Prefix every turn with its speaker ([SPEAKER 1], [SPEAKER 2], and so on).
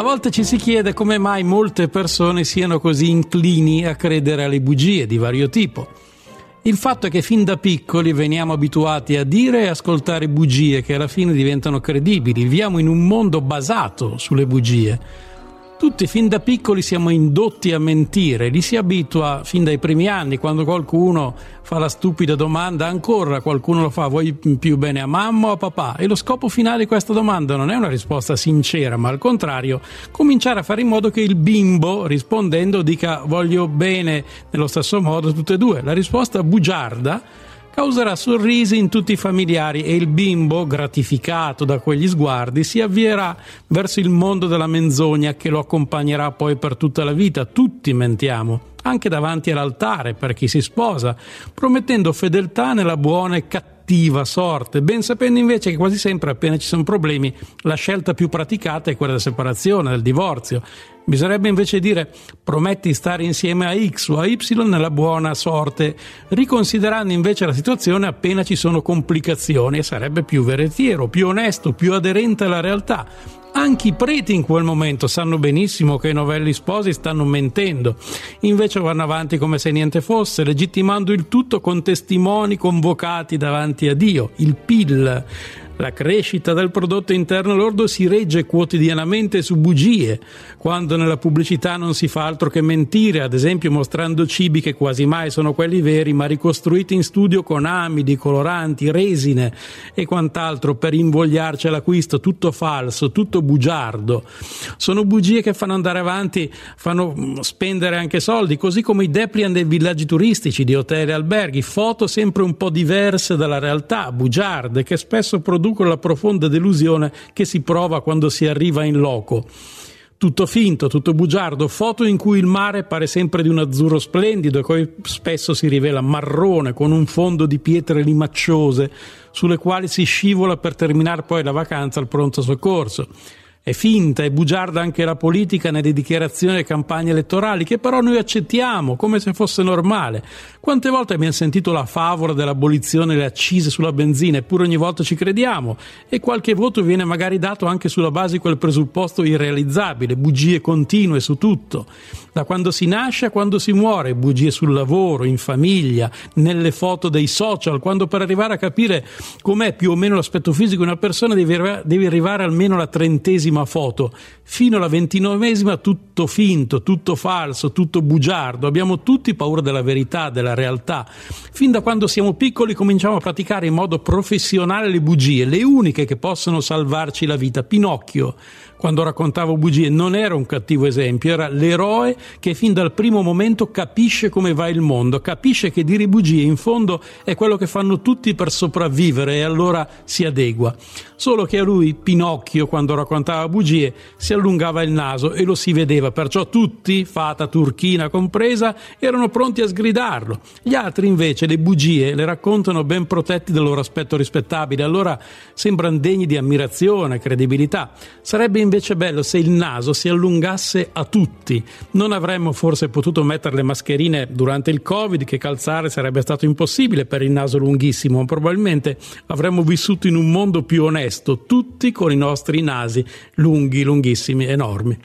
[SPEAKER 1] A volte ci si chiede come mai molte persone siano così inclini a credere alle bugie di vario tipo. Il fatto è che fin da piccoli veniamo abituati a dire e ascoltare bugie che alla fine diventano credibili. Viviamo in un mondo basato sulle bugie. Tutti fin da piccoli siamo indotti a mentire, li si abitua fin dai primi anni, quando qualcuno fa la stupida domanda, ancora qualcuno lo fa, vuoi più bene a mamma o a papà? E lo scopo finale di questa domanda non è una risposta sincera, ma al contrario, cominciare a fare in modo che il bimbo rispondendo dica voglio bene nello stesso modo tutte e due. La risposta bugiarda causerà sorrisi in tutti i familiari e il bimbo, gratificato da quegli sguardi, si avvierà verso il mondo della menzogna che lo accompagnerà poi per tutta la vita. Tutti mentiamo, anche davanti all'altare per chi si sposa, promettendo fedeltà nella buona e cattiva cattiva sorte, ben sapendo invece che quasi sempre appena ci sono problemi la scelta più praticata è quella della separazione, del divorzio. Bisognerebbe invece dire prometti stare insieme a X o a Y nella buona sorte, riconsiderando invece la situazione appena ci sono complicazioni e sarebbe più veritiero, più onesto, più aderente alla realtà. Anche i preti in quel momento sanno benissimo che i novelli sposi stanno mentendo, invece vanno avanti come se niente fosse, legittimando il tutto con testimoni convocati davanti a Dio, il PIL, la crescita del prodotto interno lordo si regge quotidianamente su bugie, quando nella pubblicità non si fa altro che mentire, ad esempio mostrando cibi che quasi mai sono quelli veri, ma ricostruiti in studio con amidi, coloranti, resine e quant'altro per invogliarci all'acquisto, tutto falso, tutto bugiardo. Sono bugie che fanno andare avanti, fanno mm, spendere anche soldi, così come i depliant dei villaggi turistici, di hotel e alberghi, foto sempre un po' diverse dalla realtà, bugiarde, che spesso producono producono la profonda delusione che si prova quando si arriva in loco. Tutto finto, tutto bugiardo, foto in cui il mare pare sempre di un azzurro splendido e poi spesso si rivela marrone con un fondo di pietre limacciose sulle quali si scivola per terminare poi la vacanza al pronto soccorso. È finta e bugiarda anche la politica nelle dichiarazioni e campagne elettorali, che però noi accettiamo come se fosse normale. Quante volte abbiamo sentito la favola dell'abolizione delle accise sulla benzina, eppure ogni volta ci crediamo, e qualche voto viene magari dato anche sulla base di quel presupposto irrealizzabile, bugie continue su tutto. Da quando si nasce a quando si muore, bugie sul lavoro, in famiglia, nelle foto dei social, quando per arrivare a capire com'è più o meno l'aspetto fisico di una persona devi arrivare almeno alla trentesima ventinovesima foto, fino alla ventinovesima tutto finto, tutto falso, tutto bugiardo. Abbiamo tutti paura della verità, della realtà. Fin da quando siamo piccoli cominciamo a praticare in modo professionale le bugie, le uniche che possono salvarci la vita. Pinocchio quando raccontavo bugie, non era un cattivo esempio, era l'eroe che fin dal primo momento capisce come va il mondo, capisce che dire bugie in fondo è quello che fanno tutti per sopravvivere e allora si adegua. Solo che a lui, Pinocchio, quando raccontava bugie, si allungava il naso e lo si vedeva, perciò tutti, fata turchina compresa, erano pronti a sgridarlo. Gli altri invece le bugie le raccontano ben protetti del loro aspetto rispettabile, allora sembrano degni di ammirazione, credibilità. Sarebbe invece bello se il naso si allungasse a tutti. Non avremmo forse potuto mettere le mascherine durante il Covid, che calzare sarebbe stato impossibile per il naso lunghissimo, probabilmente avremmo vissuto in un mondo più onesto, tutti con i nostri nasi lunghi, lunghissimi, enormi.